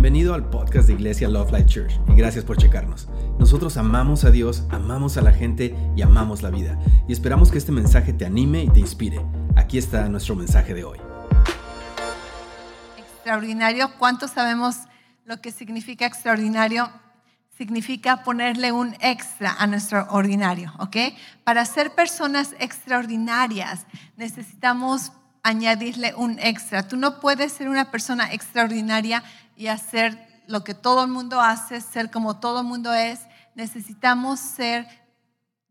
Bienvenido al podcast de Iglesia Love Life Church y gracias por checarnos. Nosotros amamos a Dios, amamos a la gente y amamos la vida. Y esperamos que este mensaje te anime y te inspire. Aquí está nuestro mensaje de hoy. Extraordinario, ¿cuántos sabemos lo que significa extraordinario? Significa ponerle un extra a nuestro ordinario, ¿ok? Para ser personas extraordinarias necesitamos añadirle un extra. Tú no puedes ser una persona extraordinaria y hacer lo que todo el mundo hace, ser como todo el mundo es. Necesitamos ser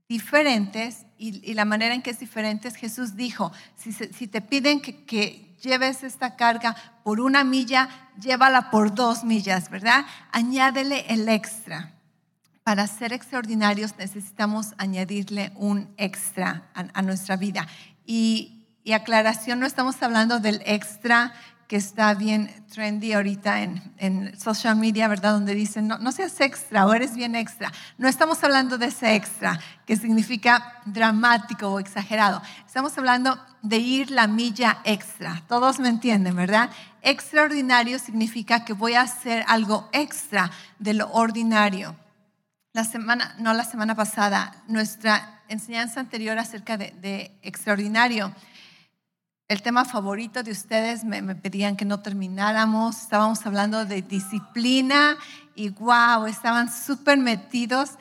diferentes y, la manera en que es diferente es Jesús dijo, si, te piden que, lleves esta carga por una milla, llévala por dos millas, ¿verdad? Añádele el extra. Para ser extraordinarios necesitamos añadirle un extra a, a nuestra vida. Y y aclaración, no estamos hablando del extra que está bien trendy ahorita en, social media, ¿verdad? Donde dicen, no, no seas extra o eres bien extra. No estamos hablando de ese extra, que significa dramático o exagerado. Estamos hablando de ir la milla extra. Todos me entienden, ¿verdad? Extraordinario significa que voy a hacer algo extra de lo ordinario. La semana, no la semana pasada, nuestra enseñanza anterior acerca de, de extraordinario el tema favorito de ustedes, me, pedían que no termináramos, estábamos hablando de disciplina y wow, estaban súper metidos.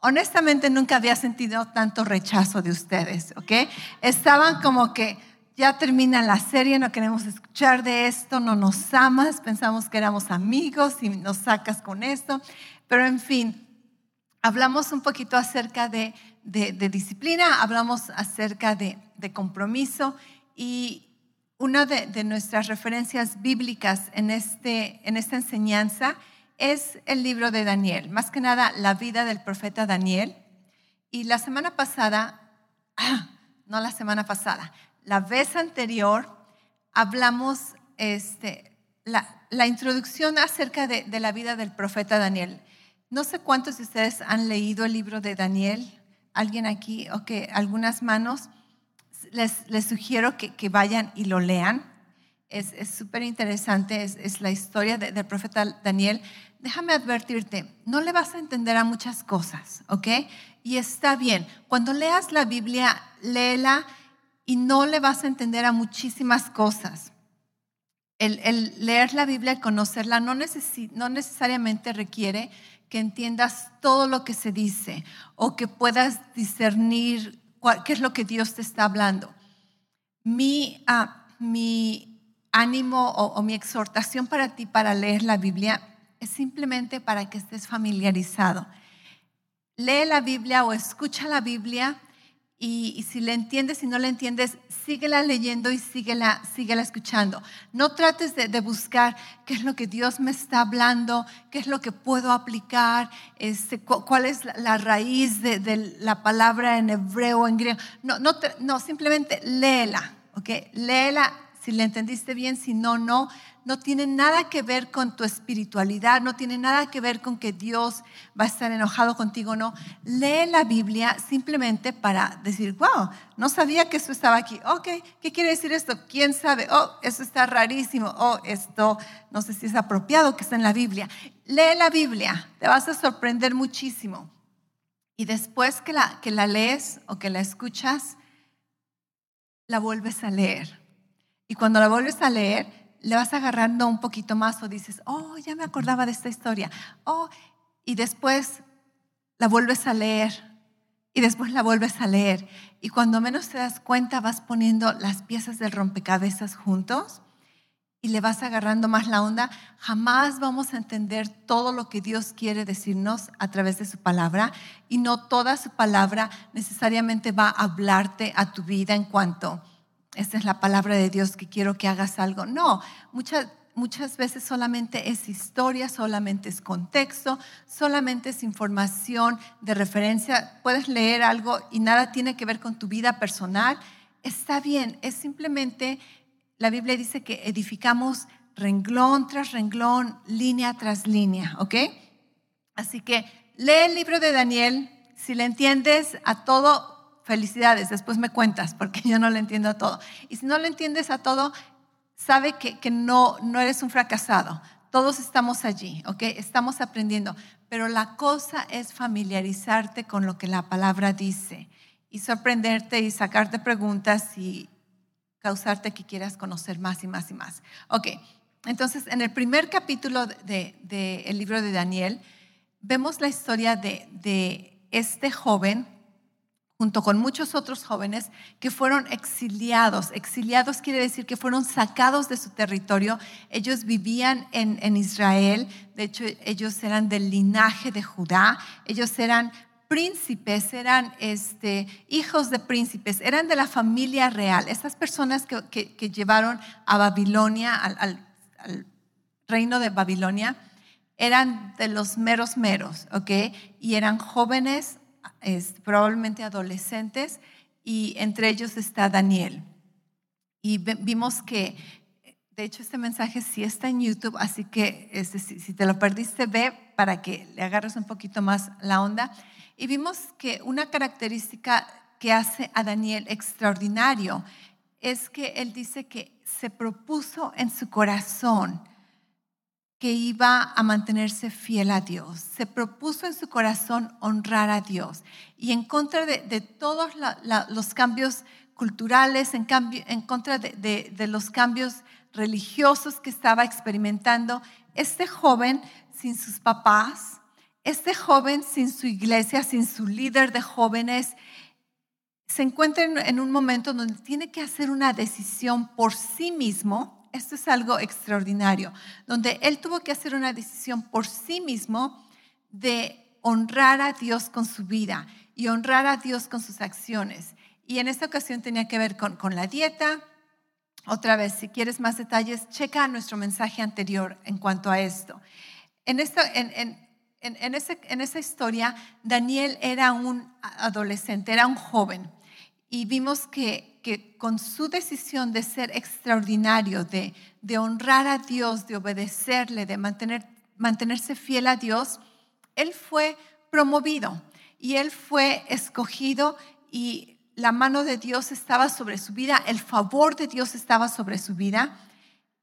Honestamente nunca había sentido tanto rechazo de ustedes, ¿ok? Estaban como que ya termina la serie, no queremos escuchar de esto, no nos amas, pensamos que éramos amigos y nos sacas con esto, pero en fin, hablamos un poquito acerca de, disciplina, hablamos acerca de, de compromiso y una de, nuestras referencias bíblicas en, este, en esta enseñanza es el libro de Daniel, más que nada la vida del profeta Daniel. Y la semana pasada, no la semana pasada, la vez anterior hablamos este, la, introducción acerca de, la vida del profeta Daniel. No sé cuántos de ustedes han leído el libro de Daniel. ¿Alguien aquí? Ok, algunas manos les, sugiero que, vayan y lo lean. Es súper interesante, es, la historia del profeta Daniel. Déjame advertirte, no le vas a entender a muchas cosas, ¿ok? Y está bien, cuando leas la Biblia, léela y no le vas a entender a muchísimas cosas. El, leer la Biblia y conocerla no, no necesariamente requiere que entiendas todo lo que se dice o que puedas discernir qué es lo que Dios te está hablando. Mi, ah, mi ánimo o, mi exhortación para ti para leer la Biblia es simplemente para que estés familiarizado. Lee la Biblia o escucha la Biblia y, si la entiendes y no la entiendes, síguela leyendo y síguela, síguela escuchando. No trates de, buscar qué es lo que Dios me está hablando, qué es lo que puedo aplicar, este, cuál es la, raíz de, la palabra en hebreo o en griego. No, no, no simplemente léela, ¿ok? Léela si la entendiste bien, si no, no no tiene nada que ver con tu espiritualidad, no tiene nada que ver con que Dios va a estar enojado contigo, no. Lee la Biblia simplemente para decir, wow, no sabía que eso estaba aquí. Ok, ¿qué quiere decir esto? ¿Quién sabe? Oh, eso está rarísimo. Oh, esto no sé si es apropiado que está en la Biblia. Lee la Biblia, te vas a sorprender muchísimo. Y después que la, que la lees o que la escuchas, la vuelves a leer. Y cuando la vuelves a leer, le vas agarrando un poquito más o dices, oh, ya me acordaba de esta historia. Oh, y después la vuelves a leer y después la vuelves a leer. Y cuando menos te das cuenta vas poniendo las piezas del rompecabezas juntos y le vas agarrando más la onda. Jamás vamos a entender todo lo que Dios quiere decirnos a través de su palabra y no toda su palabra necesariamente va a hablarte a tu vida en cuanto esta es la palabra de Dios que quiero que hagas algo. No, muchas, muchas veces solamente es historia, solamente es contexto, solamente es información de referencia. Puedes leer algo y nada tiene que ver con tu vida personal. Está bien, es simplemente, la Biblia dice que edificamos renglón tras renglón, línea tras línea, ¿ok? Así que lee el libro de Daniel, si le entiendes a todo, felicidades, después me cuentas, porque yo no le entiendo a todo. Y si no le entiendes a todo, sabe que, que no, no eres un fracasado. todos estamos allí, ¿ok? Estamos aprendiendo, pero la cosa es familiarizarte con lo que la palabra dice y sorprenderte y sacarte preguntas y causarte que quieras conocer más y más y más. Ok, entonces en el primer capítulo del de, libro de Daniel vemos la historia de, de este joven junto con muchos otros jóvenes que fueron exiliados. Exiliados quiere decir que fueron sacados de su territorio. Ellos vivían en, en, Israel, de hecho ellos eran del linaje de Judá, ellos eran príncipes, eran este, hijos de príncipes, eran de la familia real. Estas personas que, que, llevaron a Babilonia, al, al, reino de Babilonia, eran de los meros meros, ¿ok? Y eran jóvenes probablemente adolescentes, y entre ellos está Daniel. Y vimos que, de hecho, este mensaje sí está en YouTube, así que este, si, te lo perdiste, ve para que le agarres un poquito más la onda. Y vimos que una característica que hace a Daniel extraordinario es que él dice que se propuso en su corazón que iba a mantenerse fiel a Dios. Se propuso en su corazón honrar a Dios. Y en contra de, todos los cambios culturales, en, cambio, en contra de, de los cambios religiosos que estaba experimentando, este joven sin sus papás, este joven sin su iglesia, sin su líder de jóvenes, se encuentra en un momento donde tiene que hacer una decisión por sí mismo esto es algo extraordinario, donde él tuvo que hacer una decisión por sí mismo de honrar a Dios con su vida y honrar a Dios con sus acciones. Y en esta ocasión tenía que ver con, la dieta. Otra vez, si quieres más detalles, checa nuestro mensaje anterior en cuanto a esto. En, esto, en, en esa historia, Daniel era un adolescente, era un joven. Y vimos que que con su decisión de ser extraordinario, de, de honrar a Dios, de obedecerle, de mantener, mantenerse fiel a Dios, él fue promovido y él fue escogido y la mano de Dios estaba sobre su vida, el favor de Dios estaba sobre su vida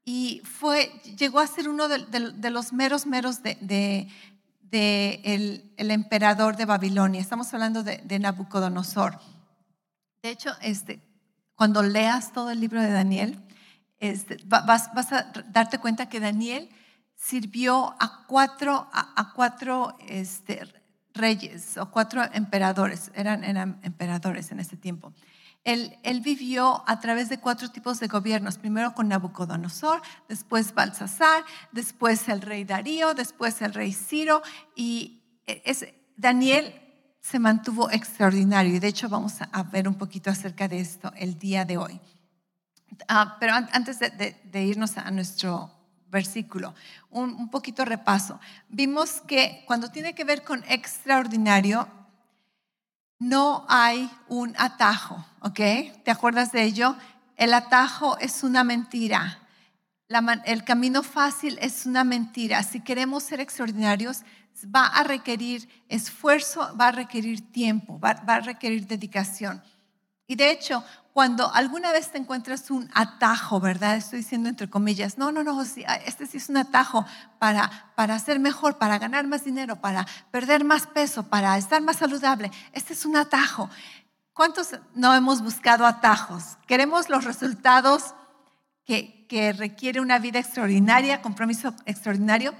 y fue, llegó a ser uno de, los meros meros de, de, el, emperador de Babilonia. Estamos hablando de, Nabucodonosor. De hecho, este, cuando leas todo el libro de Daniel, vas, a darte cuenta que Daniel sirvió a cuatro, a, cuatro este, reyes o cuatro emperadores, eran, emperadores en ese tiempo. Él, él, vivió a través de cuatro tipos de gobiernos, primero con Nabucodonosor, después Balsasar, después el rey Darío, después el rey Ciro, y es, Daniel se mantuvo extraordinario y de hecho vamos a ver un poquito acerca de esto el día de hoy. Ah, pero antes de, irnos a nuestro versículo, un, un poquito repaso. Vimos que cuando tiene que ver con extraordinario, no hay un atajo, ¿ok? ¿Te acuerdas de ello? El atajo es una mentira. El camino fácil es una mentira. Si queremos ser extraordinarios, va a requerir esfuerzo, va a requerir tiempo, va, a requerir dedicación. Y de hecho, cuando alguna vez te encuentras un atajo, ¿verdad? Estoy diciendo entre comillas, no, no, no, este sí es un atajo para, para ser mejor, para ganar más dinero, para perder más peso, para estar más saludable. Este es un atajo. ¿Cuántos no hemos buscado atajos? Queremos los resultados que, que requiere una vida extraordinaria, compromiso extraordinario,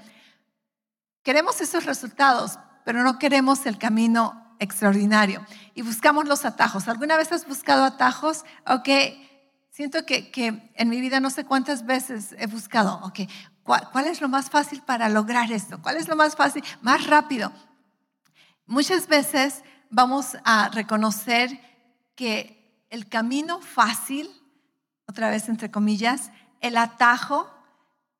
Queremos esos resultados, pero no queremos el camino extraordinario. Y buscamos los atajos. ¿Alguna vez has buscado atajos? Ok, siento que, que en mi vida no sé cuántas veces he buscado, ok, ¿cuál, ¿cuál es lo más fácil para lograr esto? ¿Cuál es lo más fácil, más rápido? Muchas veces vamos a reconocer que el camino fácil, otra vez entre comillas, el atajo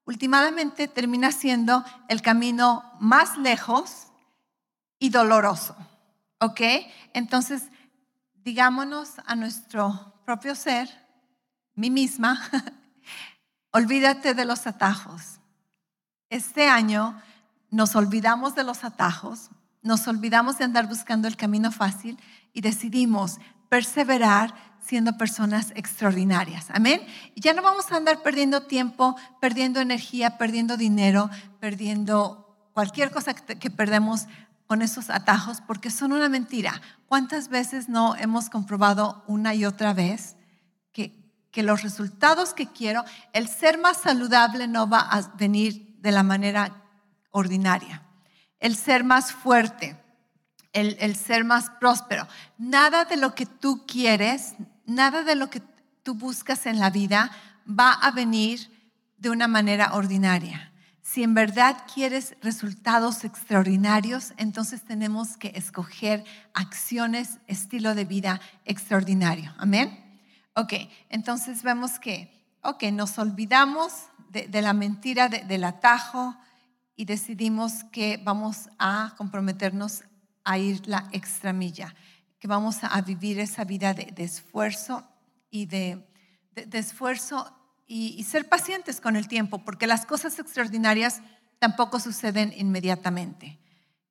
últimamente termina siendo el camino más lejos y doloroso. ¿Ok? Entonces, digámonos a nuestro propio ser, mí misma, olvídate de los atajos. Este año nos olvidamos de los atajos, nos olvidamos de andar buscando el camino fácil y decidimos perseverar siendo personas extraordinarias. Amén. Y ya no vamos a andar perdiendo tiempo, perdiendo energía, perdiendo dinero, perdiendo cualquier cosa que, perdemos con esos atajos, porque son una mentira. ¿Cuántas veces no hemos comprobado una y otra vez que, que los resultados que quiero, el ser más saludable no va a venir de la manera ordinaria, el ser más fuerte, el, ser más próspero. Nada de lo que tú quieres, nada de lo que tú buscas en la vida va a venir de una manera ordinaria. Si en verdad quieres resultados extraordinarios, entonces tenemos que escoger acciones, estilo de vida extraordinario. Amén. Ok, entonces vemos que, ok, nos olvidamos de, la mentira, del atajo y decidimos que vamos a comprometernos a ir la extra milla, que vamos a vivir esa vida de, esfuerzo y de, esfuerzo y, ser pacientes con el tiempo, porque las cosas extraordinarias tampoco suceden inmediatamente.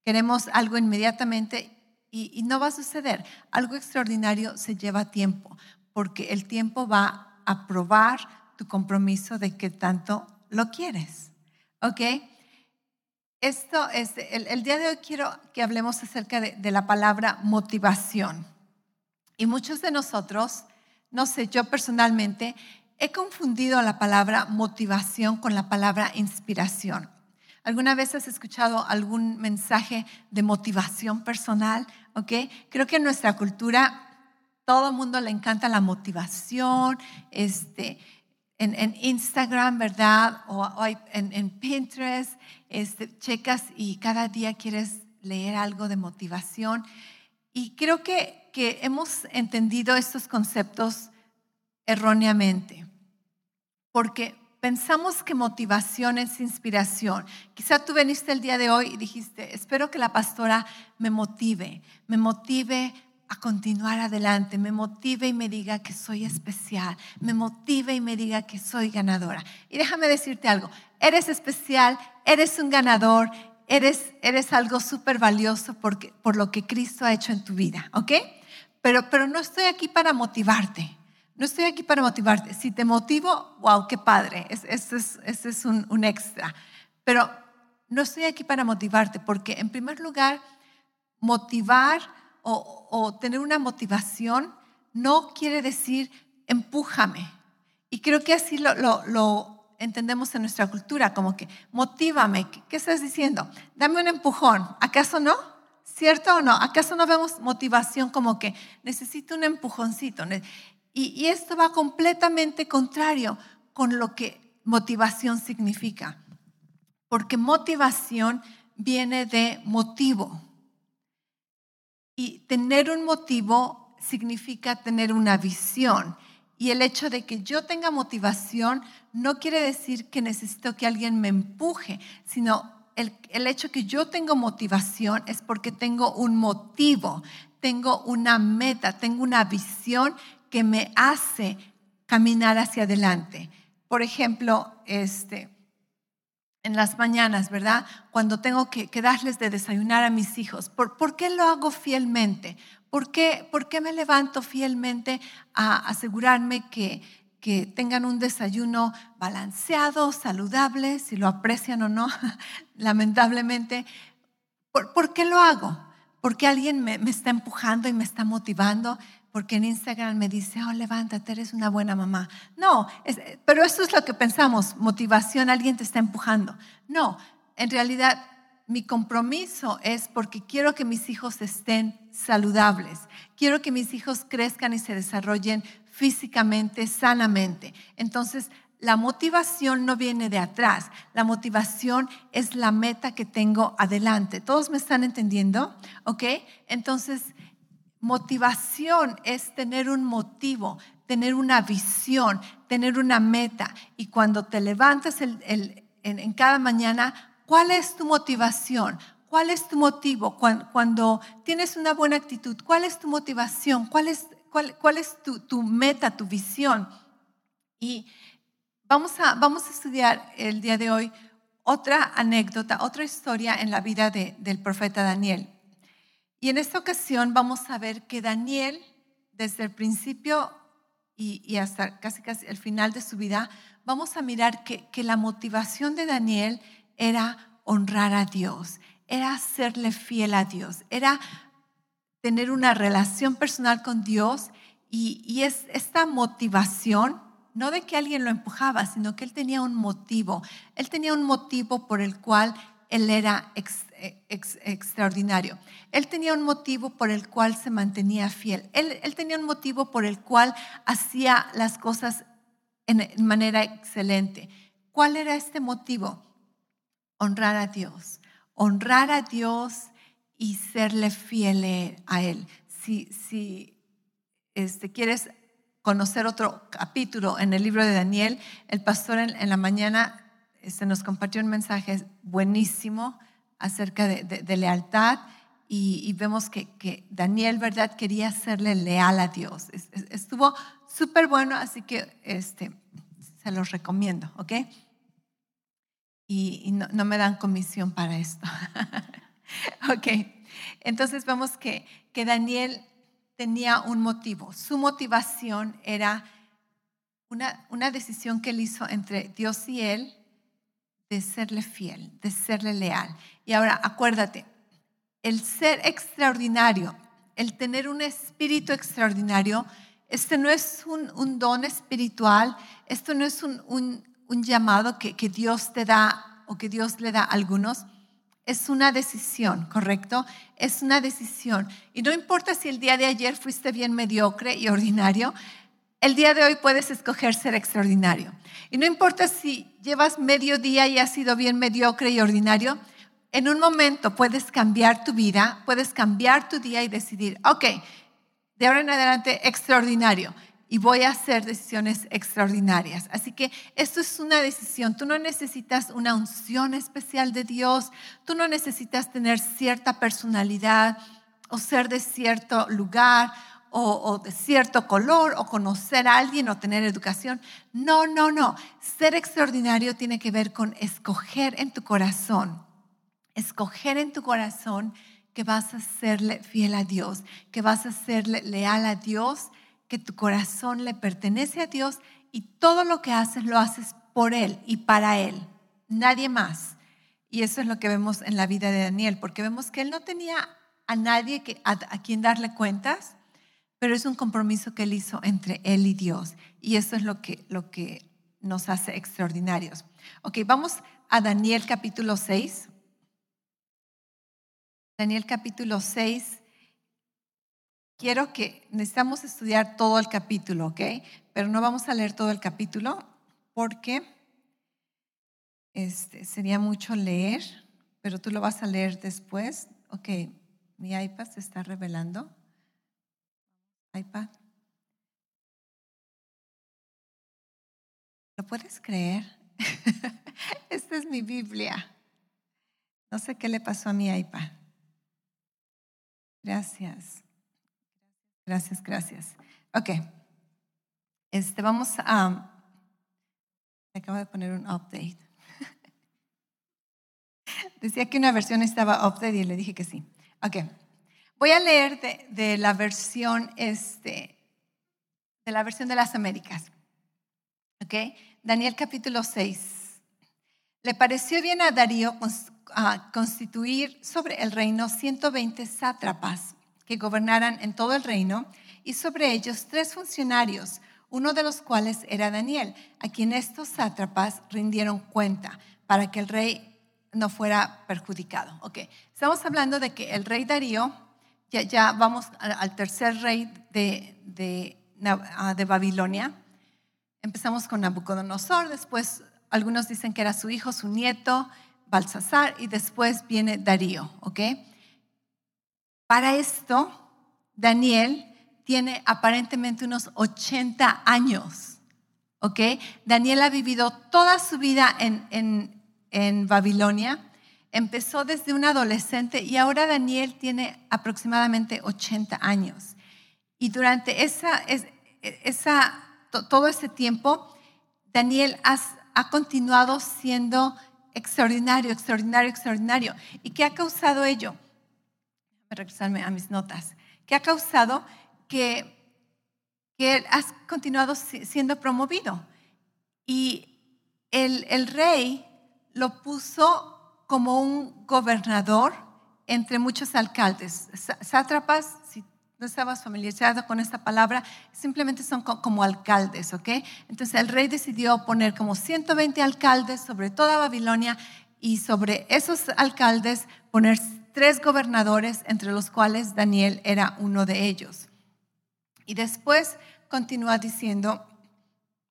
Queremos algo inmediatamente y, y, no va a suceder. Algo extraordinario se lleva tiempo, porque el tiempo va a probar tu compromiso de que tanto lo quieres. ¿Ok? Esto es, el, día de hoy quiero que hablemos acerca de, la palabra motivación. Y muchos de nosotros, no sé, yo personalmente, he confundido la palabra motivación con la palabra inspiración. ¿Alguna vez has escuchado algún mensaje de motivación personal? ¿Ok? Creo que en nuestra cultura todo el mundo le encanta la motivación, este, en, Instagram, ¿verdad? O, en, Pinterest, este, checas y cada día quieres leer algo de motivación. Y creo que, que hemos entendido estos conceptos erróneamente, porque pensamos que motivación es inspiración. Quizá tú veniste el día de hoy y dijiste, espero que la pastora me motive, me motive a continuar adelante, me motive y me diga que soy especial, me motive y me diga que soy ganadora. Y déjame decirte algo, eres especial, eres un ganador, eres, eres algo súper valioso porque, por lo que Cristo ha hecho en tu vida, ¿ok? Pero, pero no estoy aquí para motivarte. No estoy aquí para motivarte. Si te motivo, wow, qué padre. Ese es, es un, un extra. Pero no estoy aquí para motivarte porque, en primer lugar, motivar o, tener una motivación no quiere decir empújame. Y creo que así lo, entendemos en nuestra cultura, como que motívame. ¿Qué, estás diciendo? Dame un empujón. ¿Acaso no? ¿Cierto o no? ¿Acaso no vemos motivación como que necesito un empujoncito? Y, y esto va completamente contrario con lo que motivación significa. Porque motivación viene de motivo. Y tener un motivo significa tener una visión. Y el hecho de que yo tenga motivación no quiere decir que necesito que alguien me empuje, sino el, el hecho que yo tengo motivación es porque tengo un motivo, tengo una meta, tengo una visión que me hace caminar hacia adelante. Por ejemplo, este, en las mañanas, ¿verdad? Cuando tengo que, darles de desayunar a mis hijos. ¿Por, qué lo hago fielmente? ¿Por qué, ¿Por qué, me levanto fielmente a asegurarme que, que tengan un desayuno balanceado, saludable, si lo aprecian o no, lamentablemente? ¿Por, ¿Por, qué lo hago? Porque alguien me, me está empujando y me está motivando porque en Instagram me dice, oh, levántate, eres una buena mamá. No, pero eso es lo que pensamos, motivación, alguien te está empujando. No, en realidad mi compromiso es porque quiero que mis hijos estén saludables, quiero que mis hijos crezcan y se desarrollen físicamente, sanamente. Entonces, la motivación no viene de atrás, la motivación es la meta que tengo adelante. ¿Todos me están entendiendo? ¿Ok? Entonces, Motivación es tener un motivo, tener una visión, tener una meta. Y cuando te levantas en, cada mañana, ¿cuál es tu motivación? ¿Cuál es tu motivo? Cuando, tienes una buena actitud, ¿cuál es tu motivación? ¿Cuál es, tu, meta, tu visión? Y vamos a, vamos a estudiar el día de hoy otra anécdota, otra historia en la vida del profeta Daniel. Y en esta ocasión vamos a ver que Daniel desde el principio y, hasta casi, casi el final de su vida, vamos a mirar que, que la motivación de Daniel era honrar a Dios, era serle fiel a Dios, era tener una relación personal con Dios y, es esta motivación, no de que alguien lo empujaba, sino que él tenía un motivo. Él tenía un motivo por el cual él era extraordinario. Él tenía un motivo por el cual se mantenía fiel. Él, tenía un motivo por el cual hacía las cosas en, manera excelente. ¿Cuál era este motivo? Honrar a Dios. Honrar a Dios y serle fiel a Él. Si, si este, quieres conocer otro capítulo en el libro de Daniel, el pastor en, la mañana este, nos compartió un mensaje buenísimo acerca de, lealtad y, vemos que, Daniel, ¿verdad?, quería serle leal a Dios. Estuvo súper bueno, así que este, se los recomiendo, ¿ok? Y, no, no, me dan comisión para esto. ok, entonces vemos que, que Daniel tenía un motivo. Su motivación era una, una decisión que él hizo entre Dios y él de serle fiel, de serle leal. Y ahora acuérdate, el ser extraordinario, el tener un espíritu extraordinario, este no es un, don espiritual, esto no es un, llamado que, que Dios te da o que Dios le da a algunos es una decisión, ¿correcto? Es una decisión. Y no importa si el día de ayer fuiste bien mediocre y ordinario, el día de hoy puedes escoger ser extraordinario. Y no importa si llevas medio día y has sido bien mediocre y ordinario, en un momento puedes cambiar tu vida, puedes cambiar tu día y decidir, ok, de ahora en adelante extraordinario y voy a hacer decisiones extraordinarias. Así que esto es una decisión. Tú no necesitas una unción especial de Dios, tú no necesitas tener cierta personalidad o ser de cierto lugar o, de cierto color o conocer a alguien o tener educación. No, no, no. Ser extraordinario tiene que ver con escoger en tu corazón, escoger en tu corazón que vas a serle fiel a Dios, que vas a serle leal a Dios que tu corazón le pertenece a Dios y todo lo que haces lo haces por Él y para Él, nadie más. Y eso es lo que vemos en la vida de Daniel, porque vemos que él no tenía a nadie a, quien darle cuentas, pero es un compromiso que él hizo entre él y Dios. Y eso es lo que, lo que nos hace extraordinarios. Ok, vamos a Daniel capítulo 6. Daniel capítulo 6 quiero que necesitamos estudiar todo el capítulo, ¿ok? Pero no vamos a leer todo el capítulo porque este, sería mucho leer, pero tú lo vas a leer después. Ok, mi iPad se está revelando. iPad. ¿Lo puedes creer? Esta es mi Biblia. No sé qué le pasó a mi iPad. Gracias. Gracias, gracias. Ok. Este, vamos a... Acabo de poner un update. Decía que una versión estaba update y le dije que sí. Ok. Voy a leer de, la versión, este, de la versión de las Américas. Ok. Daniel capítulo 6. Le pareció bien a Darío constituir sobre el reino 120 sátrapas que gobernaran en todo el reino, y sobre ellos tres funcionarios, uno de los cuales era Daniel, a quien estos sátrapas rindieron cuenta para que el rey no fuera perjudicado. Ok, estamos hablando de que el rey Darío, ya, vamos al tercer rey de, de, ah, de Babilonia, empezamos con Nabucodonosor, después algunos dicen que era su hijo, su nieto, Balsasar, y después viene Darío, ¿ok? Para esto, Daniel tiene aparentemente unos 80 años. ¿Ok? Daniel ha vivido toda su vida en, Babilonia. Empezó desde un adolescente y ahora Daniel tiene aproximadamente 80 años. Y durante esa, esa, todo ese tiempo, Daniel ha continuado siendo extraordinario, extraordinario, extraordinario. ¿Y qué ha causado ello? regresarme a mis notas, que ha causado que que has continuado siendo promovido. Y el, el rey lo puso como un gobernador entre muchos alcaldes. Sátrapas, si no estabas familiarizado con esta palabra, simplemente son como alcaldes, ¿ok? Entonces el rey decidió poner como 120 alcaldes sobre toda Babilonia y sobre esos alcaldes poner tres gobernadores, entre los cuales Daniel era uno de ellos. Y después continúa diciendo,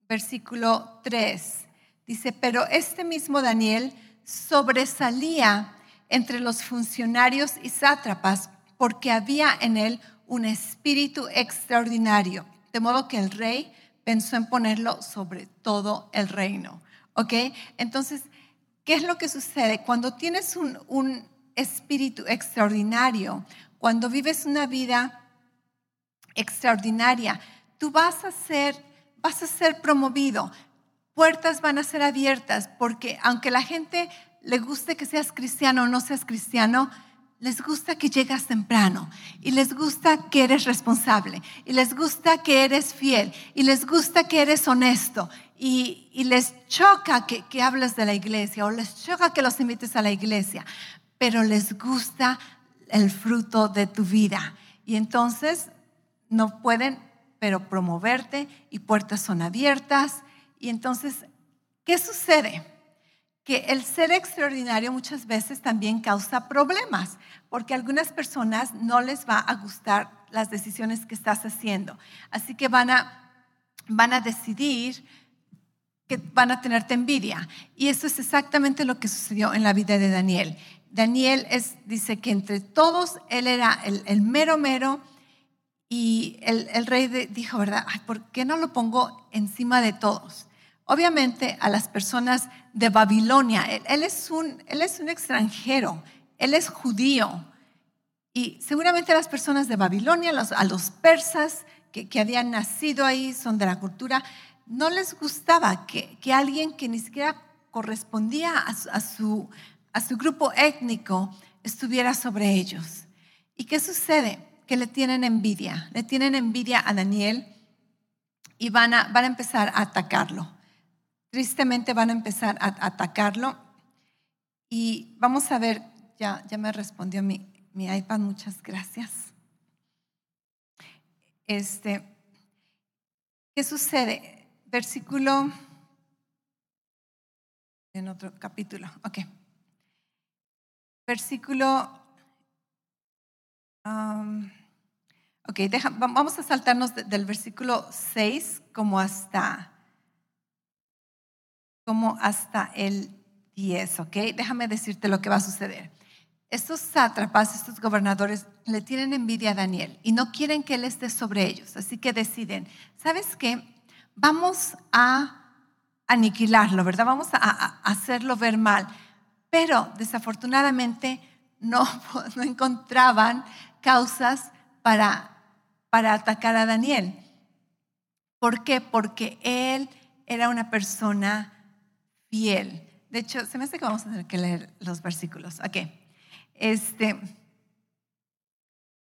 versículo 3, dice, pero este mismo Daniel sobresalía entre los funcionarios y sátrapas porque había en él un espíritu extraordinario, de modo que el rey pensó en ponerlo sobre todo el reino. ¿Ok? Entonces, ¿qué es lo que sucede? Cuando tienes un, espíritu extraordinario, cuando vives una vida extraordinaria, tú vas a ser, vas a ser promovido, puertas van a ser abiertas, porque aunque la gente le guste que seas cristiano o no seas cristiano, les gusta que llegas temprano y les gusta que eres responsable y les gusta que eres fiel y les gusta que eres honesto y, les choca que, que hables de la iglesia o les choca que los invites a la iglesia, pero les gusta el fruto de tu vida. Y entonces no pueden, pero promoverte y puertas son abiertas. Y entonces, ¿qué sucede? que el ser extraordinario muchas veces también causa problemas, porque a algunas personas no les va a gustar las decisiones que estás haciendo. Así que van a, van a decidir que van a tenerte envidia. Y eso es exactamente lo que sucedió en la vida de Daniel. Daniel es, dice que entre todos él era el, mero mero y el, rey dijo, ¿verdad? ¿Por qué no lo pongo encima de todos? Obviamente a las personas de Babilonia, él, es, un, él es un extranjero, él es judío. Y seguramente a las personas de Babilonia, a los persas que, habían nacido ahí, son de la cultura, no les gustaba que, alguien que ni siquiera correspondía a su, a su grupo étnico estuviera sobre ellos. ¿Y qué sucede? Que le tienen envidia, le tienen envidia a Daniel y van a, van a empezar a atacarlo tristemente van a empezar a atacarlo. Y vamos a ver, ya, ya me respondió mi, mi iPad, muchas gracias. Este, ¿Qué sucede? Versículo en otro capítulo, ok. Versículo, um, ok, vamos a saltarnos del versículo 6 como hasta como hasta el 10, ¿ok? Déjame decirte lo que va a suceder. Estos sátrapas, estos gobernadores, le tienen envidia a Daniel y no quieren que él esté sobre ellos. Así que deciden, ¿sabes qué? Vamos a aniquilarlo, ¿verdad? Vamos a, hacerlo ver mal. Pero desafortunadamente no, no encontraban causas para, para atacar a Daniel. ¿Por qué? Porque él era una persona De hecho, se me hace que vamos a tener que leer los versículos. Ok. Este,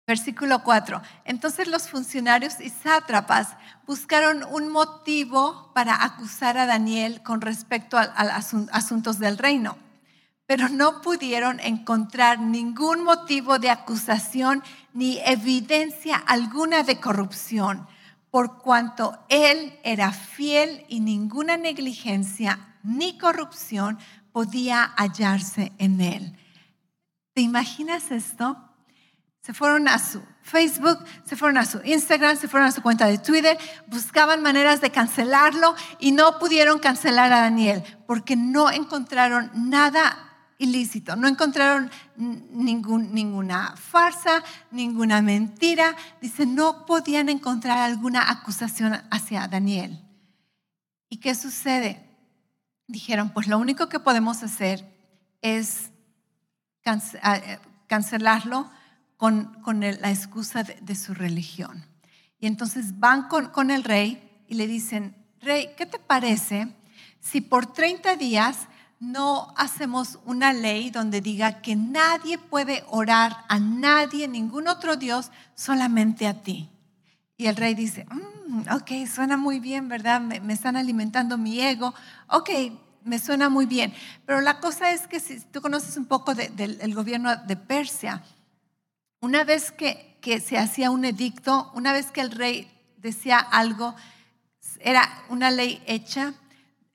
versículo 4. Entonces los funcionarios y sátrapas buscaron un motivo para acusar a Daniel con respecto a, a asuntos del reino, pero no pudieron encontrar ningún motivo de acusación ni evidencia alguna de corrupción, por cuanto él era fiel y ninguna negligencia ni corrupción podía hallarse en él. ¿Te imaginas esto? Se fueron a su Facebook, se fueron a su Instagram, se fueron a su cuenta de Twitter, buscaban maneras de cancelarlo y no pudieron cancelar a Daniel porque no encontraron nada ilícito, no encontraron ningún, ninguna farsa, ninguna mentira. Dice, no podían encontrar alguna acusación hacia Daniel. ¿Y qué sucede? Dijeron, pues lo único que podemos hacer es eh, cancelarlo con, la excusa de, su religión. Y entonces van con, con el rey y le dicen, rey, ¿qué te parece si por 30 días no hacemos una ley donde diga que nadie puede orar a nadie, ningún otro Dios, solamente a ti? Y el rey dice, mm, ok, suena muy bien, ¿verdad? Me, están alimentando mi ego. Ok, me suena muy bien. Pero la cosa es que si tú conoces un poco del gobierno de Persia, una vez que, que se hacía un edicto, una vez que el rey decía algo, era una ley hecha,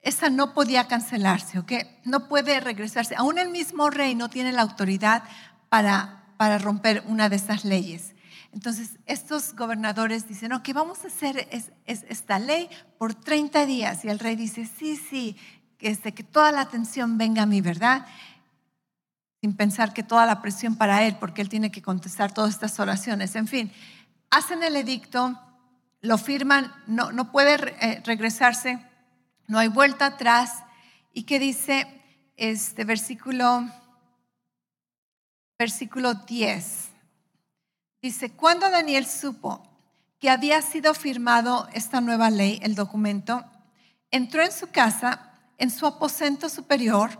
esa no podía cancelarse, ¿ok? No puede regresarse. Aún el mismo rey no tiene la autoridad para, para romper una de esas leyes. Entonces, estos gobernadores dicen, ok, vamos a hacer esta ley por 30 días. Y el rey dice, sí, sí, que, este, que toda la atención venga a mí, ¿verdad? Sin pensar que toda la presión para él, porque él tiene que contestar todas estas oraciones. En fin, hacen el edicto, lo firman, no, no puede eh, regresarse, no hay vuelta atrás. ¿Y qué dice este versículo, versículo 10? Dice, cuando Daniel supo que había sido firmado esta nueva ley, el documento, entró en su casa, en su aposento superior,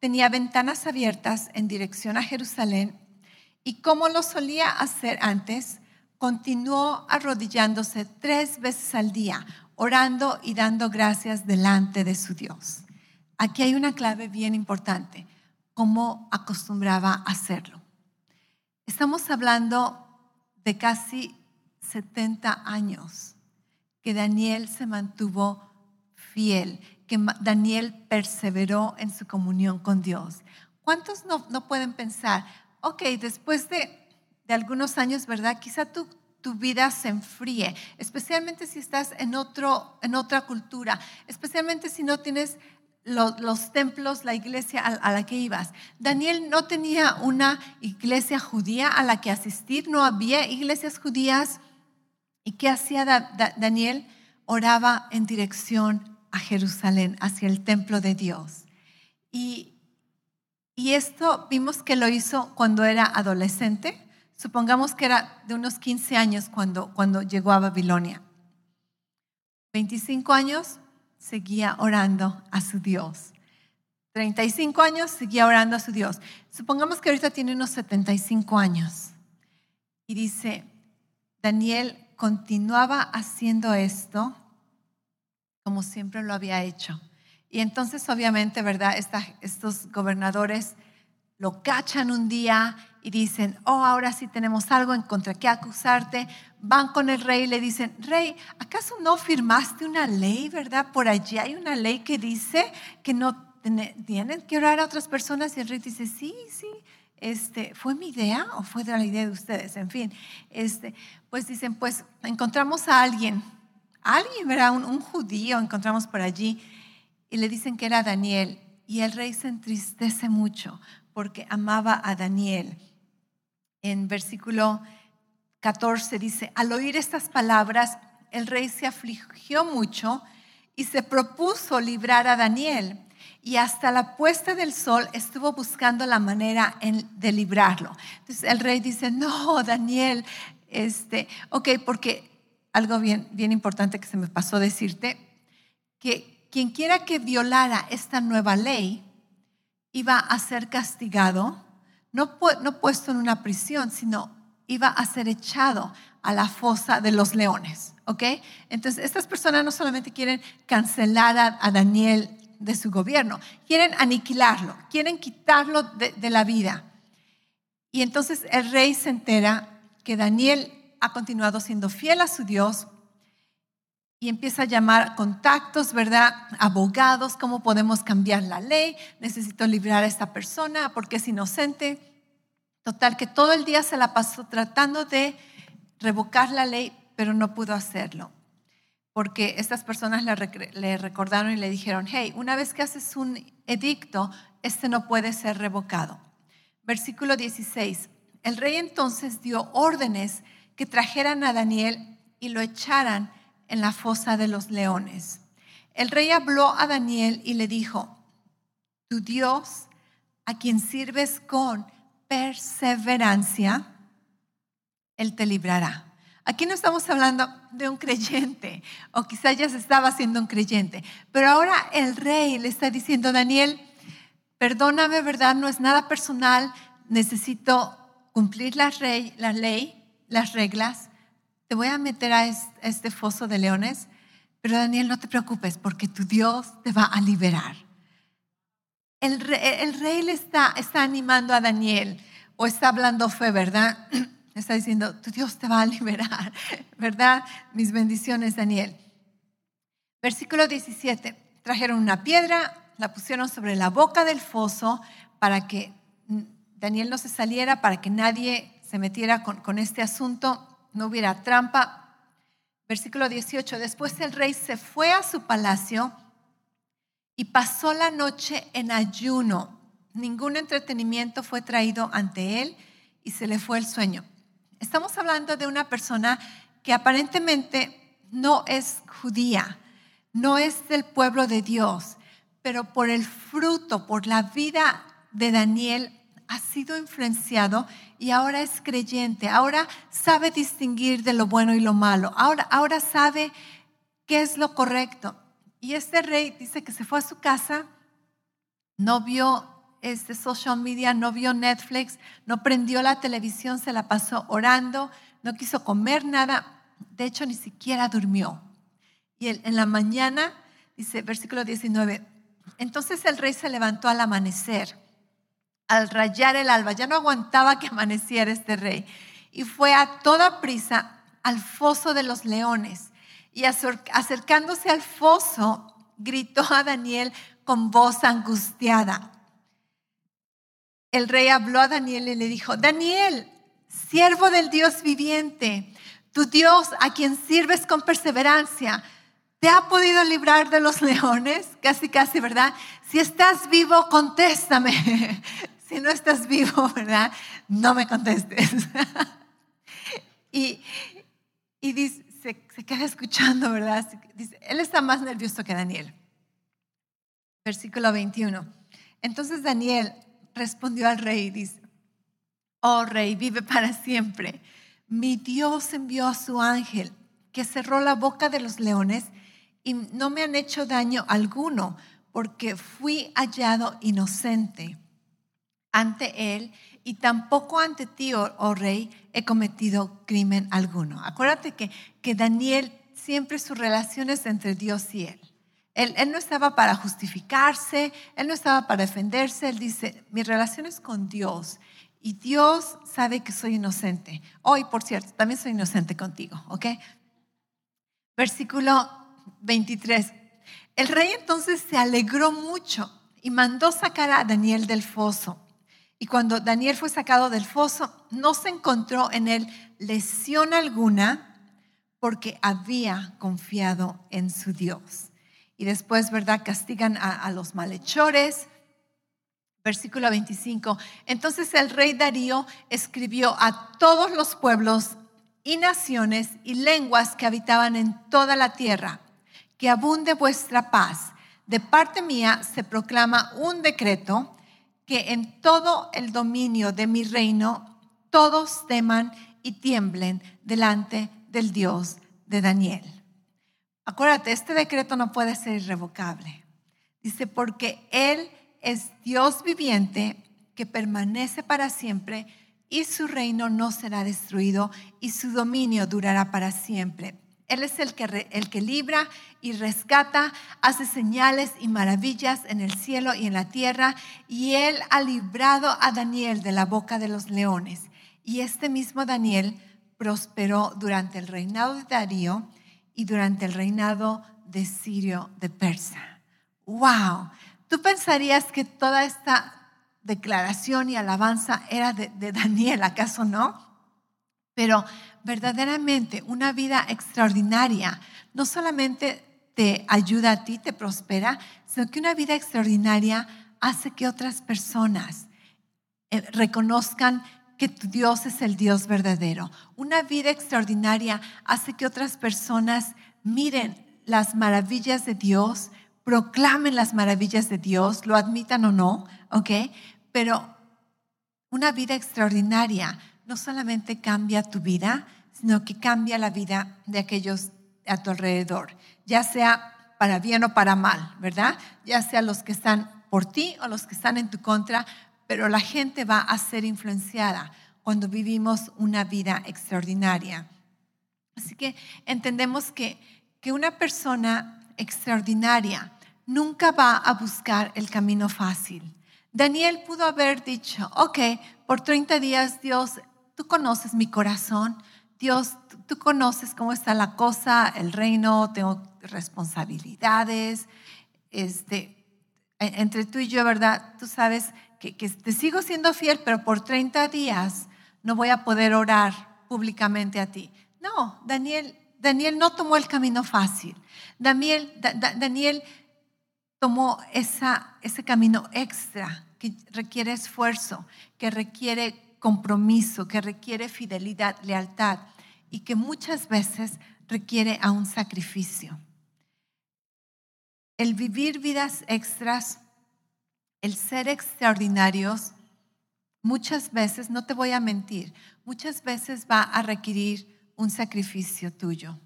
tenía ventanas abiertas en dirección a Jerusalén y como lo solía hacer antes, continuó arrodillándose tres veces al día, orando y dando gracias delante de su Dios. Aquí hay una clave bien importante, cómo acostumbraba a hacerlo. Estamos hablando de casi 70 años que Daniel se mantuvo fiel, que Daniel perseveró en su comunión con Dios. ¿Cuántos no, no pueden pensar, ok, después de de algunos años, ¿verdad? Quizá tu, tu vida se enfríe, especialmente si estás en, otro, en otra cultura, especialmente si no tienes los, templos, la iglesia a, la que ibas. Daniel no tenía una iglesia judía a la que asistir, no había iglesias judías. ¿Y qué hacía Daniel? Oraba en dirección a Jerusalén, hacia el templo de Dios. Y, y esto vimos que lo hizo cuando era adolescente Supongamos que era de unos 15 años cuando, cuando llegó a Babilonia. 25 años seguía orando a su Dios. 35 años seguía orando a su Dios. Supongamos que ahorita tiene unos 75 años. Y dice, Daniel continuaba haciendo esto como siempre lo había hecho. Y entonces, obviamente, ¿verdad? estos gobernadores lo cachan un día y dicen, oh, ahora sí tenemos algo en contra que acusarte. Van con el rey y le dicen, rey, ¿acaso no firmaste una ley, verdad? Por allí hay una ley que dice que no tienen que orar a otras personas. Y el rey dice, sí, sí, este, ¿fue mi idea o fue de la idea de ustedes? En fin, este, pues dicen, pues encontramos a alguien, alguien, ¿verdad? Un, un judío encontramos por allí y le dicen que era Daniel. Y el rey se entristece mucho porque amaba a Daniel en versículo 14 dice, al oír estas palabras, el rey se afligió mucho y se propuso librar a Daniel. Y hasta la puesta del sol estuvo buscando la manera de librarlo. Entonces el rey dice, no, Daniel, este, ok, porque algo bien, bien importante que se me pasó decirte, que quien quiera que violara esta nueva ley iba a ser castigado no, puesto en una prisión, sino iba a ser echado a la fosa de los leones. ¿Ok? Entonces, estas personas no solamente quieren cancelar a, Daniel de su gobierno, quieren aniquilarlo, quieren quitarlo de, de la vida. Y entonces el rey se entera que Daniel ha continuado siendo fiel a su Dios y empieza a llamar contactos, ¿verdad? Abogados, ¿cómo podemos cambiar la ley? Necesito librar a esta persona porque es inocente. Total, que todo el día se la pasó tratando de revocar la ley, pero no pudo hacerlo. Porque estas personas le, recordaron y le dijeron, hey, una vez que haces un edicto, este no puede ser revocado. Versículo 16. El rey entonces dio órdenes que trajeran a Daniel y lo echaran en la fosa de los leones. El rey habló a Daniel y le dijo, tu Dios, a quien sirves con perseverancia, Él te librará. Aquí no estamos hablando de un creyente, o quizás ya se estaba haciendo un creyente, pero ahora el rey le está diciendo, Daniel, perdóname, ¿verdad? No es nada personal, necesito cumplir la, la ley, las reglas, te voy a meter a este foso de leones, pero Daniel, no te preocupes porque tu Dios te va a liberar. El rey, le está, animando a Daniel o está hablando fe, ¿verdad? Está diciendo, tu Dios te va a liberar, ¿verdad? Mis bendiciones, Daniel. Versículo 17, trajeron una piedra, la pusieron sobre la boca del foso para que Daniel no se saliera, para que nadie se metiera con, con este asunto, no hubiera trampa. Versículo 18, después el rey se fue a su palacio y pasó la noche en ayuno. Ningún entretenimiento fue traído ante él y se le fue el sueño. Estamos hablando de una persona que aparentemente no es judía, no es del pueblo de Dios, pero por el fruto, por la vida de Daniel, ha sido influenciado y ahora es creyente, ahora sabe distinguir de lo bueno y lo malo, ahora, ahora sabe qué es lo correcto. Y este rey dice que se fue a su casa, no vio este social media, no vio Netflix, no prendió la televisión, se la pasó orando, no quiso comer nada, de hecho ni siquiera durmió. Y en la mañana, dice versículo 19, entonces el rey se levantó al amanecer al rayar el alba, ya no aguantaba que amaneciera este rey, y fue a toda prisa al foso de los leones. Y acercándose al foso, gritó a Daniel con voz angustiada. El rey habló a Daniel y le dijo, Daniel, siervo del Dios viviente, tu Dios a quien sirves con perseverancia, ¿te ha podido librar de los leones? Casi, casi, ¿verdad? Si estás vivo, contéstame. si no estás vivo, ¿verdad? No me contestes. y, dice, se, queda escuchando, ¿verdad? Dice, él está más nervioso que Daniel. Versículo 21. Entonces Daniel respondió al rey y dice, oh rey, vive para siempre. Mi Dios envió a su ángel que cerró la boca de los leones y no me han hecho daño alguno porque fui hallado inocente ante él y tampoco ante ti, oh, oh, rey, he cometido crimen alguno. Acuérdate que, que Daniel siempre su relación es entre Dios y él. él. No estaba para justificarse, él no estaba para defenderse, él dice, mi relación es con Dios y Dios sabe que soy inocente. Hoy, por cierto, también soy inocente contigo, ¿ok? Versículo 23. El rey entonces se alegró mucho y mandó sacar a Daniel del foso. Y cuando Daniel fue sacado del foso, no se encontró en él lesión alguna porque había confiado en su Dios. Y después, ¿verdad? Castigan a, los malhechores. Versículo 25. Entonces el rey Darío escribió a todos los pueblos y naciones y lenguas que habitaban en toda la tierra, que abunde vuestra paz. De parte mía se proclama un decreto que en todo el dominio de mi reino todos teman y tiemblen delante del Dios de Daniel. Acuérdate, este decreto no puede ser irrevocable. Dice, porque Él es Dios viviente que permanece para siempre y su reino no será destruido y su dominio durará para siempre. Él es el que, el que libra y rescata, hace señales y maravillas en el cielo y en la tierra. Y Él ha librado a Daniel de la boca de los leones. Y este mismo Daniel prosperó durante el reinado de Darío y durante el reinado de Sirio de Persa. ¡Wow! Tú pensarías que toda esta declaración y alabanza era de, de Daniel, ¿acaso no? Pero verdaderamente una vida extraordinaria no solamente te ayuda a ti, te prospera, sino que una vida extraordinaria hace que otras personas eh, reconozcan que tu Dios es el Dios verdadero. Una vida extraordinaria hace que otras personas miren las maravillas de Dios, proclamen las maravillas de Dios, lo admitan o no, ¿ok? Pero una vida extraordinaria no solamente cambia tu vida, sino que cambia la vida de aquellos a tu alrededor, ya sea para bien o para mal, ¿verdad? Ya sea los que están por ti o los que están en tu contra, pero la gente va a ser influenciada cuando vivimos una vida extraordinaria. Así que entendemos que, que una persona extraordinaria nunca va a buscar el camino fácil. Daniel pudo haber dicho, ok, por 30 días Dios, tú conoces mi corazón, Dios, tú conoces cómo está la cosa, el reino, tengo responsabilidades, este, e, entre tú y yo, ¿verdad? Tú sabes que, te sigo siendo fiel, pero por 30 días no voy a poder orar públicamente a ti. No, Daniel, Daniel no tomó el camino fácil. Daniel, Daniel tomó esa, ese camino extra que requiere esfuerzo, que requiere compromiso, que requiere fidelidad, lealtad y que muchas veces requiere a un sacrificio. El vivir vidas extras, el ser extraordinarios, muchas veces, no te voy a mentir, muchas veces va a requerir un sacrificio tuyo.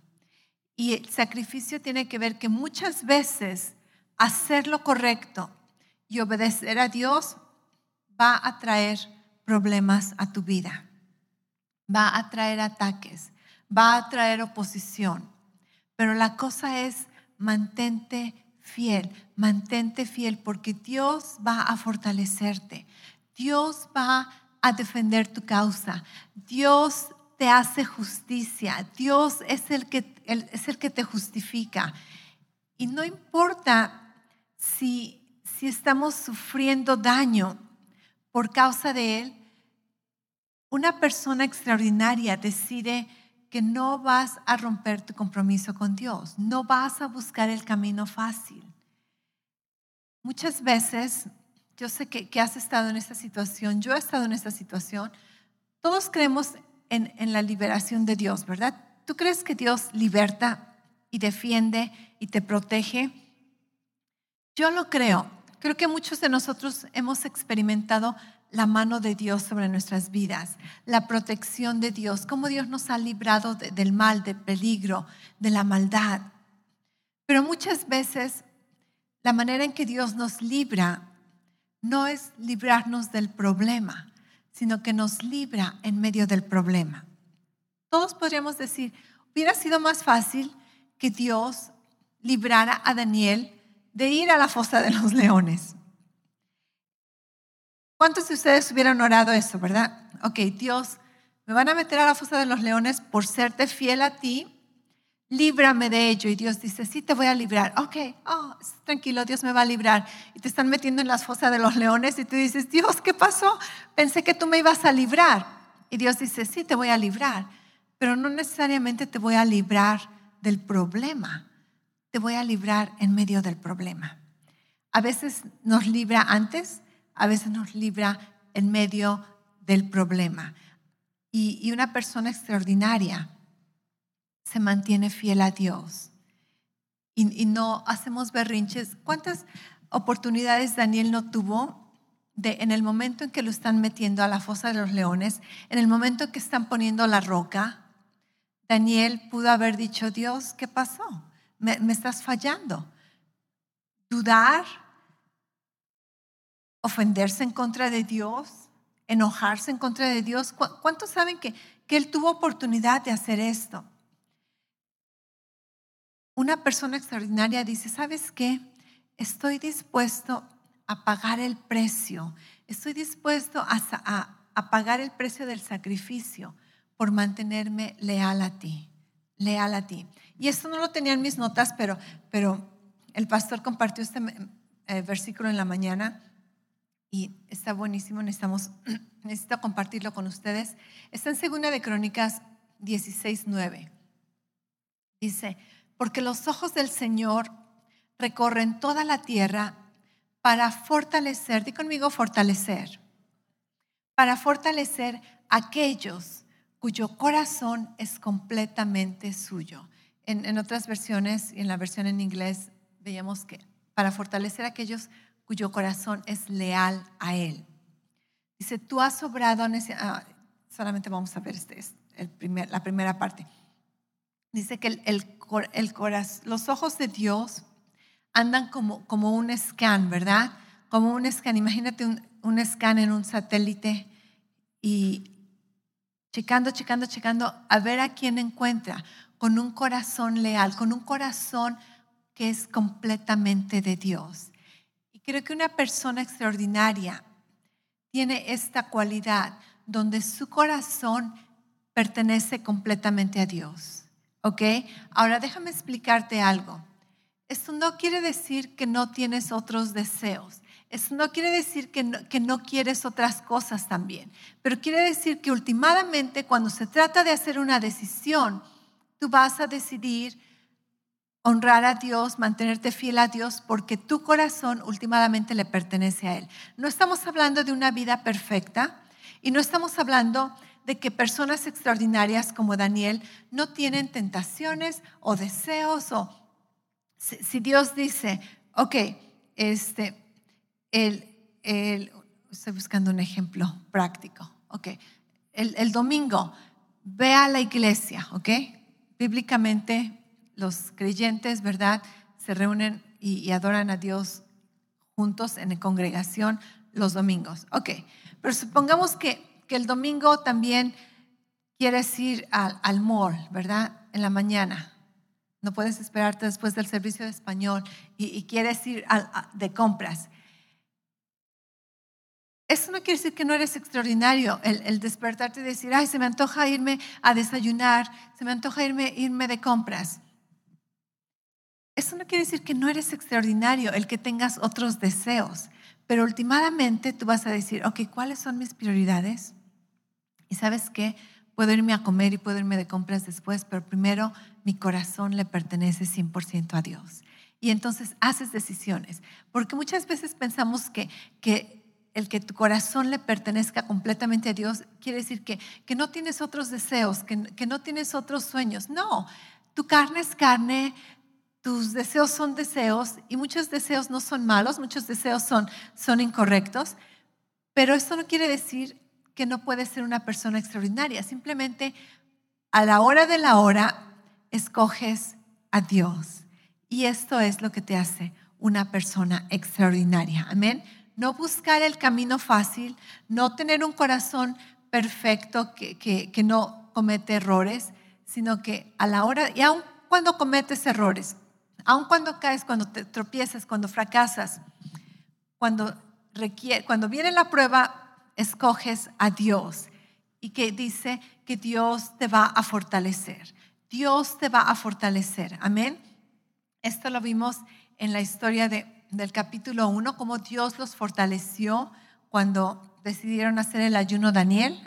Y el sacrificio tiene que ver que muchas veces hacer lo correcto y obedecer a Dios va a traer problemas a tu vida, va a traer ataques, va a traer oposición. Pero la cosa es mantente fiel, mantente fiel porque Dios va a fortalecerte, Dios va a defender tu causa, Dios te hace justicia, Dios es el que, es el que te justifica. Y no importa si, si estamos sufriendo daño por causa de Él, una persona extraordinaria decide que no vas a romper tu compromiso con Dios, no vas a buscar el camino fácil. Muchas veces, yo sé que, has estado en esta situación, yo he estado en esta situación, todos creemos en, la liberación de Dios, ¿verdad? ¿Tú crees que Dios liberta y defiende y te protege? Yo lo creo. Creo que muchos de nosotros hemos experimentado la mano de Dios sobre nuestras vidas, la protección de Dios, cómo Dios nos ha librado del mal, del peligro, de la maldad. Pero muchas veces la manera en que Dios nos libra no es librarnos del problema, sino que nos libra en medio del problema. Todos podríamos decir, hubiera sido más fácil que Dios librara a Daniel de ir a la fosa de los leones. ¿Cuántos de ustedes hubieran orado eso, verdad? Ok, Dios, me van a meter a la fosa de los leones por serte fiel a ti líbrame de ello. Y Dios dice, sí, te voy a librar. Ok, oh, tranquilo, Dios me va a librar. Y te están metiendo en las fosas de los leones y tú dices, Dios, ¿qué pasó? Pensé que tú me ibas a librar. Y Dios dice, sí, te voy a librar, pero no necesariamente te voy a librar del problema. Te voy a librar en medio del problema. A veces nos libra antes, a veces nos libra en medio del problema. Y, una persona extraordinaria se mantiene fiel a Dios y, no hacemos berrinches. ¿Cuántas oportunidades Daniel no tuvo de, en el momento en que lo están metiendo a la fosa de los leones, en el momento en que están poniendo la roca? Daniel pudo haber dicho, Dios, ¿qué pasó? Me, me estás fallando. Dudar, ofenderse en contra de Dios, enojarse en contra de Dios. ¿Cuántos saben que, que él tuvo oportunidad de hacer esto? una persona extraordinaria dice, ¿sabes qué? Estoy dispuesto a pagar el precio, estoy dispuesto a, pagar el precio del sacrificio por mantenerme leal a ti, leal a ti. Y esto no lo tenía en mis notas, pero, pero el pastor compartió este eh, versículo en la mañana y está buenísimo, necesitamos, necesito compartirlo con ustedes. Está en Segunda de Crónicas 16, 9. Dice, porque los ojos del Señor recorren toda la tierra para fortalecer, di conmigo fortalecer, para fortalecer aquellos cuyo corazón es completamente suyo. En, otras versiones, en la versión en inglés, veíamos que para fortalecer aquellos cuyo corazón es leal a Él. Dice, tú has sobrado, ah, solamente vamos a ver este, el la primera parte. Dice que el, el, los ojos de Dios andan como, como un scan, ¿verdad? Como un scan. Imagínate un, un scan en un satélite y checando, checando, checando, a ver a quién encuentra, con un corazón leal, con un corazón que es completamente de Dios. Creo que una persona extraordinaria tiene esta cualidad donde su corazón pertenece completamente a Dios. ¿Ok? Ahora déjame explicarte algo. Esto no quiere decir que no tienes otros deseos. Eso no quiere decir que no, que no, quieres otras cosas también, pero quiere decir que últimamente cuando se trata de hacer una decisión, tú vas a decidir honrar a Dios, mantenerte fiel a Dios, porque tu corazón últimamente le pertenece a Él. No estamos hablando de una vida perfecta y no estamos hablando de que personas extraordinarias como Daniel no tienen tentaciones o deseos o si, Dios dice, ok, este, el, estoy buscando un ejemplo práctico, ok, el, domingo, ve a la iglesia, ok, bíblicamente los creyentes, ¿verdad? Se reúnen y, adoran a Dios juntos en la congregación los domingos, ok, pero supongamos que, que el domingo también quieres ir al, al mall, ¿verdad? En la mañana. No puedes esperarte después del servicio de español y, quieres ir de compras. Eso no quiere decir que no eres extraordinario, el, despertarte y decir, ay, se me antoja irme a desayunar, se me antoja irme, irme de compras. Eso no quiere decir que no eres extraordinario, el que tengas otros deseos, pero últimamente tú vas a decir, ok, ¿cuáles son mis prioridades? Y sabes qué, puedo irme a comer y puedo irme de compras después, pero primero mi corazón le pertenece 100% a Dios. Y entonces haces decisiones, porque muchas veces pensamos que, que el que tu corazón le pertenezca completamente a Dios quiere decir que, que no tienes otros deseos, que, que no tienes otros sueños. No, tu carne es carne, tus deseos son deseos y muchos deseos no son malos, muchos deseos son, son incorrectos, pero eso no quiere decir que no puedes ser una persona extraordinaria. Simplemente a la hora de la hora escoges a Dios. Y esto es lo que te hace una persona extraordinaria. Amén no buscar el camino fácil, no tener un corazón perfecto que, que, no comete errores, sino que a la hora, y aun cuando cometes errores, aun cuando caes, cuando te tropiezas, cuando fracasas, cuando, cuando viene la prueba, escoges a Dios y que dice que Dios te va a fortalecer. Dios te va a fortalecer. Amén. Esto lo vimos en la historia de del capítulo 1, cómo Dios los fortaleció cuando decidieron hacer el ayuno Daniel,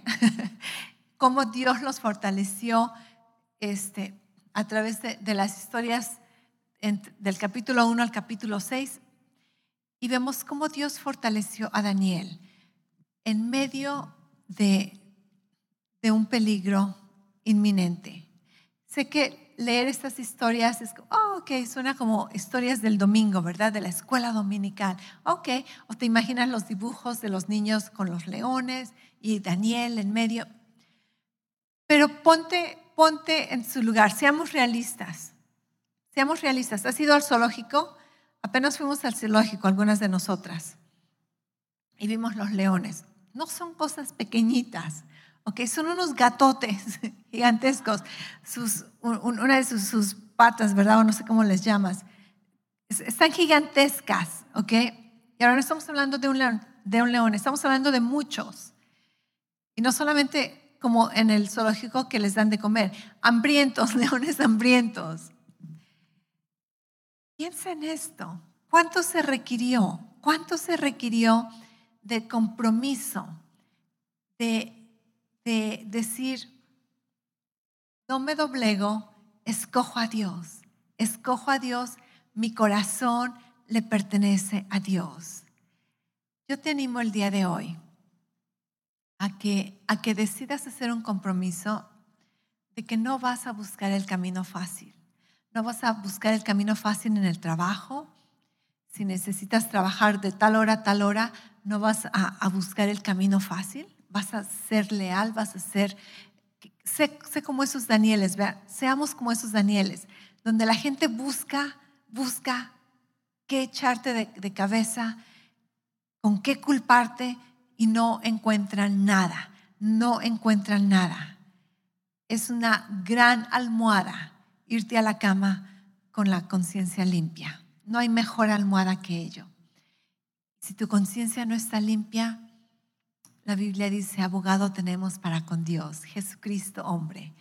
cómo Dios los fortaleció este, a través de, las historias del capítulo 1 al capítulo 6. Y vemos cómo Dios fortaleció a Daniel en medio de, de un peligro inminente. Sé que leer estas historias es oh, ok, suena como historias del domingo, ¿verdad? De la escuela dominical. Ok, o te imaginas los dibujos de los niños con los leones y Daniel en medio. Pero ponte, ponte en su lugar, seamos realistas. Seamos realistas. ¿Has ido al zoológico? Apenas fuimos al zoológico, algunas de nosotras, y vimos los leones. No son cosas pequeñitas. ¿ok? Son unos gatotes gigantescos, sus, una de sus, patas, ¿verdad? O no sé cómo les llamas. Están gigantescas, ¿ok? Y ahora no estamos hablando de un, león, de un león, estamos hablando de muchos. Y no solamente como en el zoológico que les dan de comer, hambrientos, leones hambrientos. Piensa en esto. ¿Cuánto se requirió? ¿Cuánto se requirió de compromiso, de de decir, no me doblego, escojo a Dios, escojo a Dios, mi corazón le pertenece a Dios. Yo te animo el día de hoy a que, a que decidas hacer un compromiso de que no vas a buscar el camino fácil. No vas a buscar el camino fácil en el trabajo. Si necesitas trabajar de tal hora a tal hora, no vas a, buscar el camino fácil vas a ser leal, vas a ser, sé, como esos Danieles, seamos como esos Danieles, donde la gente busca, busca qué echarte de, de cabeza, con qué culparte y no encuentran nada, no encuentran nada. es una gran almohada irte a la cama con la conciencia limpia. No hay mejor almohada que ello. Si tu conciencia no está limpia, la Biblia dice, abogado tenemos para con Dios, Jesucristo hombre.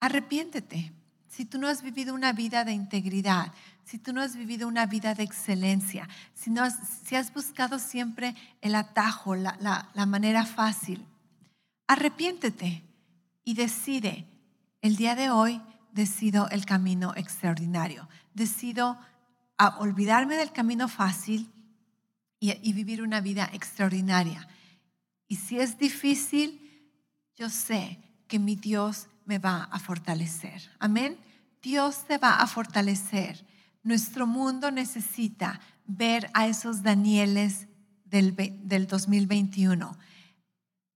Arrepiéntete. Si tú no has vivido una vida de integridad, si tú no has vivido una vida de excelencia, si, no has, si has buscado siempre el atajo, la, la manera fácil, arrepiéntete y decide, el día de hoy decido el camino extraordinario, decido olvidarme del camino fácil y, vivir una vida extraordinaria. Y si es difícil, yo sé que mi Dios me va a fortalecer. Amén. Dios te va a fortalecer. Nuestro mundo necesita ver a esos Danieles del, del 2021.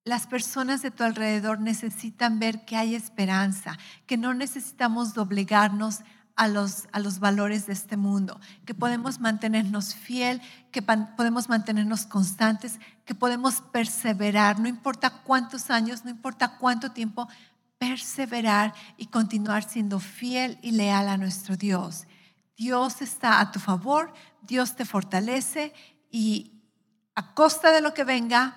Las personas de tu alrededor necesitan ver que hay esperanza, que no necesitamos doblegarnos a los, a los valores de este mundo, que podemos mantenernos fiel, que podemos mantenernos constantes, que podemos perseverar, no importa cuántos años, no importa cuánto tiempo, perseverar y continuar siendo fiel y leal a nuestro Dios. Dios está a tu favor, Dios te fortalece y a costa de lo que venga,